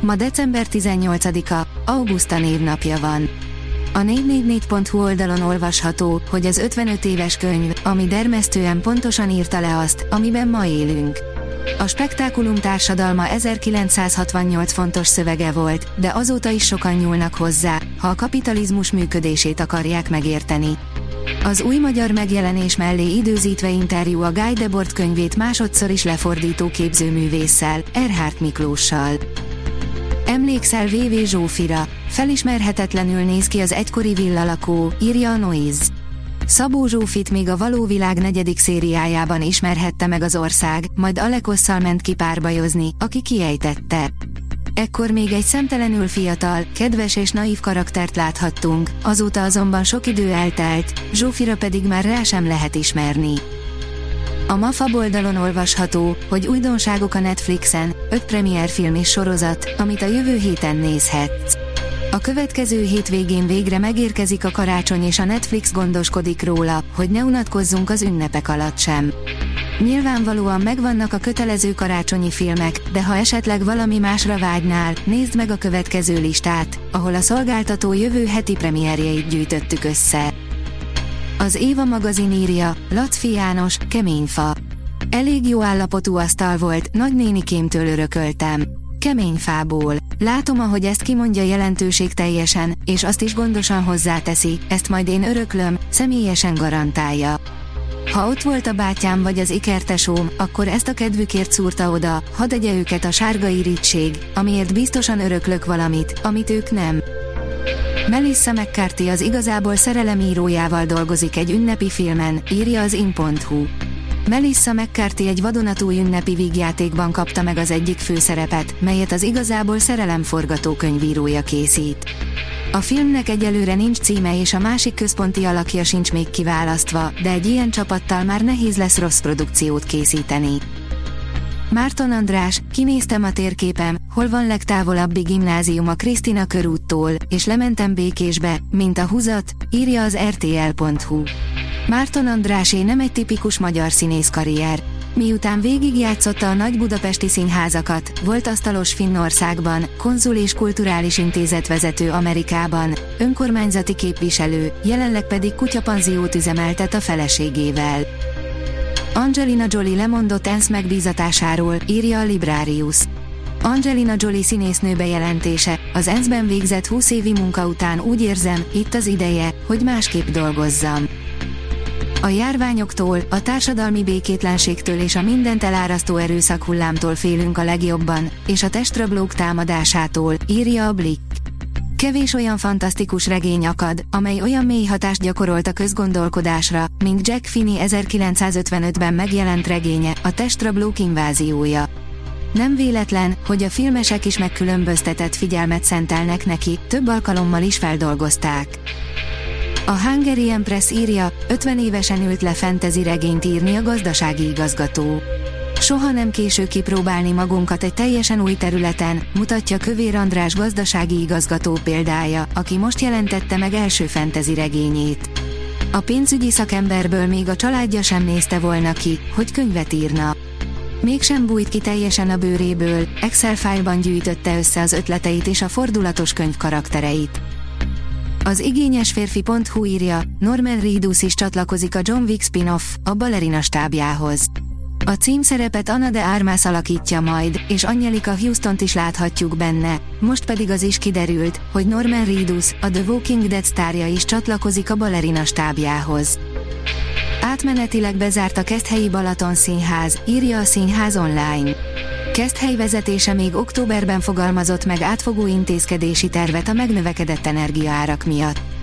Ma december 18-a, Augusta névnapja van. A 444.hu oldalon olvasható, hogy az 55 éves könyv, ami dermesztően pontosan írta le azt, amiben ma élünk. A spektákulum társadalma 1968 fontos szövege volt, de azóta is sokan nyúlnak hozzá, ha a kapitalizmus működését akarják megérteni. Az új magyar megjelenés mellé időzítve interjú a Guy Debord könyvét másodszor is lefordító képzőművésszel, Erhárt Miklóssal. Emlékszel VV Zsófira, felismerhetetlenül néz ki az egykori villalakó, írja a Noise. Szabó Zsófit még a való világ negyedik szériájában ismerhette meg az ország, majd Alekosszal ment ki párbajozni, aki kiejtette. Ekkor még egy szemtelenül fiatal, kedves és naív karaktert láthattunk, azóta azonban sok idő eltelt, Zsófira pedig már rá sem lehet ismerni. A MAFA oldalon olvasható, hogy újdonságok a Netflixen, öt premier film és sorozat, amit a jövő héten nézhetsz. A következő hétvégén végre megérkezik a karácsony és a Netflix gondoskodik róla, hogy ne unatkozzunk az ünnepek alatt sem. Nyilvánvalóan megvannak a kötelező karácsonyi filmek, de ha esetleg valami másra vágynál, nézd meg a következő listát, ahol a szolgáltató jövő heti premierjeit gyűjtöttük össze. Az Éva magazin írja, Lacfi János, kemény fa. Elég jó állapotú asztal volt, nagynénikémtől örököltem. Kemény fából. Látom, ahogy ezt kimondja jelentőség teljesen, és azt is gondosan hozzáteszi, ezt majd én öröklöm, személyesen garantálja. Ha ott volt a bátyám vagy az ikertesóm, akkor ezt a kedvükért szúrta oda, hadd egye őket a sárga irítség, amiért biztosan öröklök valamit, amit ők nem. Melissa McCarthy az igazából szerelemírójával dolgozik egy ünnepi filmen, írja az in.hu. Melissa McCarthy egy vadonatúj ünnepi vígjátékban kapta meg az egyik főszerepet, melyet az igazából szerelem forgatókönyvírója készít. A filmnek egyelőre nincs címe és a másik központi alakja sincs még kiválasztva, de egy ilyen csapattal már nehéz lesz rossz produkciót készíteni. Márton András, kinéztem a térképem, hol van legtávolabbi gimnázium a Krisztina körúttól, és lementem Békésbe, mint a húzat, írja az rtl.hu. Márton Andrásé nem egy tipikus magyar színész karrier. Miután végigjátszotta a nagy budapesti színházakat, volt asztalos Finnországban, konzul és kulturális intézet vezető Amerikában, önkormányzati képviselő, jelenleg pedig kutyapanziót üzemeltet a feleségével. Angelina Jolie lemondott ENSZ megbízatásáról, írja a Librarius. Angelina Jolie színésznő bejelentése, az ENSZ-ben végzett 20 évi munka után úgy érzem, itt az ideje, hogy másképp dolgozzam. A járványoktól, a társadalmi békétlenségtől és a mindent elárasztó erőszak hullámtól félünk a legjobban, és a testrablók támadásától, írja a Blick. Kevés olyan fantasztikus regény akad, amely olyan mély hatást gyakorolt a közgondolkodásra, mint Jack Finney 1955-ben megjelent regénye, a testrablók inváziója. Nem véletlen, hogy a filmesek is megkülönböztetett figyelmet szentelnek neki, több alkalommal is feldolgozták. A Hungarian Press írja, 50 évesen ült le fentezi regényt írni a gazdasági igazgató. Soha nem késő kipróbálni magunkat egy teljesen új területen, mutatja Kövér András gazdasági igazgató példája, aki most jelentette meg első fentezi regényét. A pénzügyi szakemberből még a családja sem nézte volna ki, hogy könyvet írna. Mégsem bújt ki teljesen a bőréből, Excel fájlban gyűjtötte össze az ötleteit és a fordulatos könyv karaktereit. Az igényes férfi.hu írja, Norman Reedus is csatlakozik a John Wick spin-off, a balerina stábjához. A címszerepet Anna de Armas alakítja majd, és Angelika houston is láthatjuk benne, most pedig az is kiderült, hogy Norman Reedus, a The Walking Dead sztárja is csatlakozik a balerina stábjához. Átmenetileg bezárt a Keszthelyi Balaton Színház, írja a Színház online. Keszthely vezetése még októberben fogalmazott meg átfogó intézkedési tervet a megnövekedett energiaárak miatt.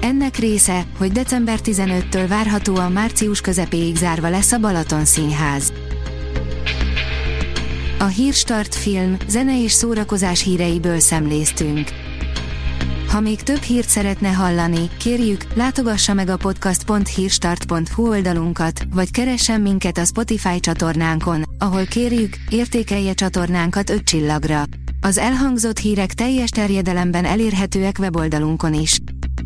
Ennek része, hogy december 15-től várhatóan március közepéig zárva lesz a Balaton Színház. A Hírstart film, zene és szórakozás híreiből szemléztünk. Ha még több hírt szeretne hallani, kérjük, látogassa meg a podcast.hírstart.hu oldalunkat, vagy keressen minket a Spotify csatornánkon, ahol kérjük, értékelje csatornánkat 5 csillagra. Az elhangzott hírek teljes terjedelemben elérhetőek weboldalunkon is.